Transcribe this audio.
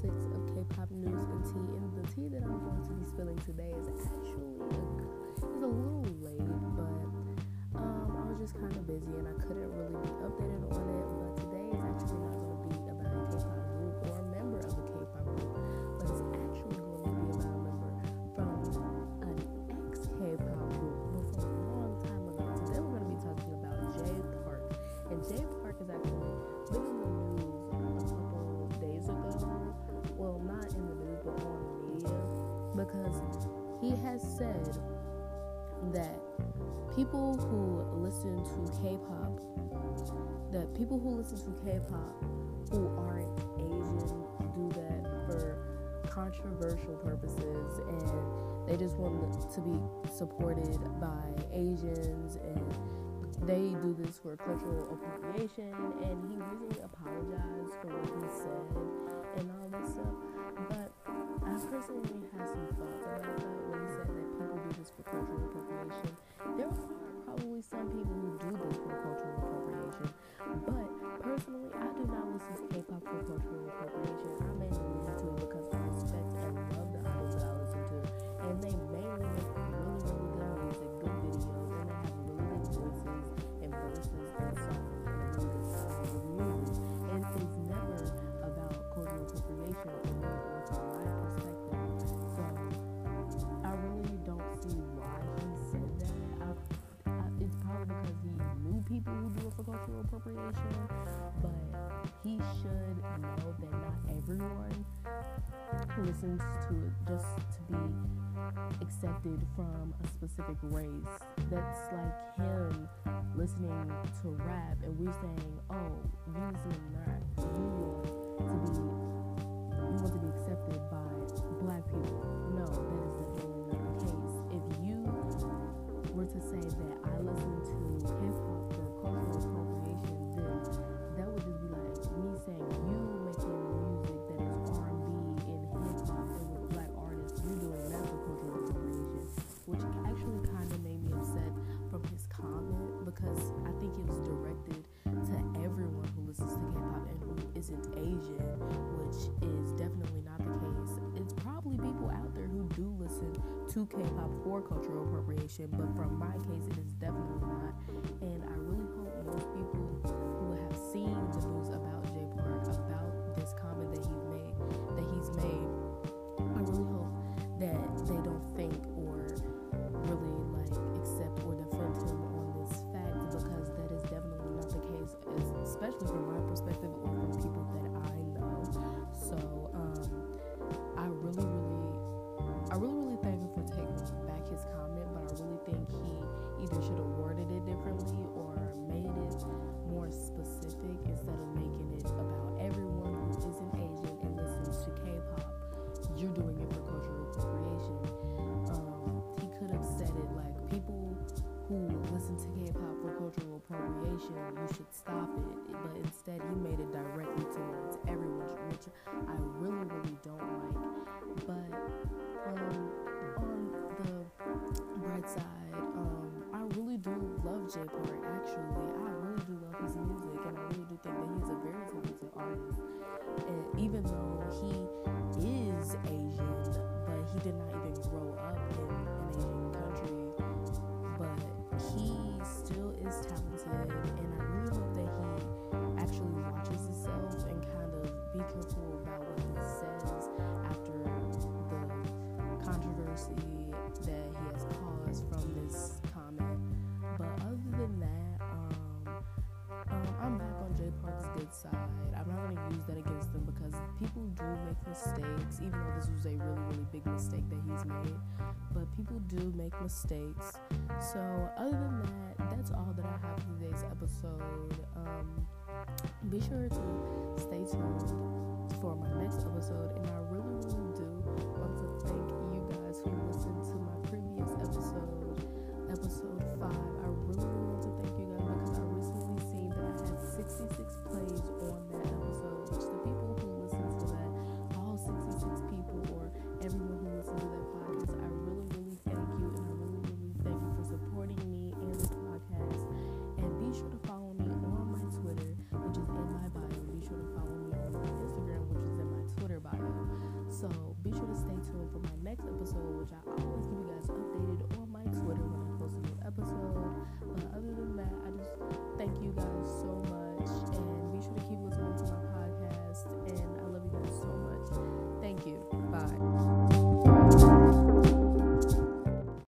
six of K-pop news and tea, and the tea that I'm going to be spilling today is actually a, is a little late, but um, I was just kind of busy and I couldn't really be not in the news but the media because he has said that people who listen to K-pop, that people who listen to K-pop who aren't Asian do that for controversial purposes and they just want to be supported by Asians and they do this for cultural appropriation and he really apologized for what he said and all stuff but I personally have some thoughts about that when he said that people do this for cultural appropriation. There are probably some people who do this for cultural appropriation but personally I do not listen to K-pop for cultural appropriation everyone listens to it just to be accepted from a specific race. That's like him listening to rap and we're saying, oh, you listen rap, you want to be you want to be accepted by black people. No, that is definitely not to K-pop for cultural appropriation, but from my case, it is definitely not. And I really hope most people who have seen the news about Jay Park, about this comment that he made, that he's made, I really hope that they don't think or really like accept or defend him on this fact because that is definitely not the case, especially from my You're doing it for cultural appropriation. Um, he could have said it like people who listen to K-pop for cultural appropriation, you should stop it. But instead, he made it directly towards everyone, which I really, really don't like. But um, on the bright side, um, I really do love Jay Park. Actually, I really do love his music, and I really do think that he's a very talented artist. And even though he is Asian, but he did not even grow up in an Asian country, but he still is talented, and I really hope that he actually watches himself and kind of be careful about what he says after the controversy that he has caused from this comment. But other than that, um, um, I'm back on Jay Park's good side. I'm not going to use that against people do make mistakes, even though this was a really, really big mistake that he's made. But people do make mistakes. So, other than that, that's all that I have for today's episode. Um, be sure to stay tuned So be sure to stay tuned for my next episode, which I always keep you guys updated on my Twitter when I post a new episode. But other than that, I just thank you guys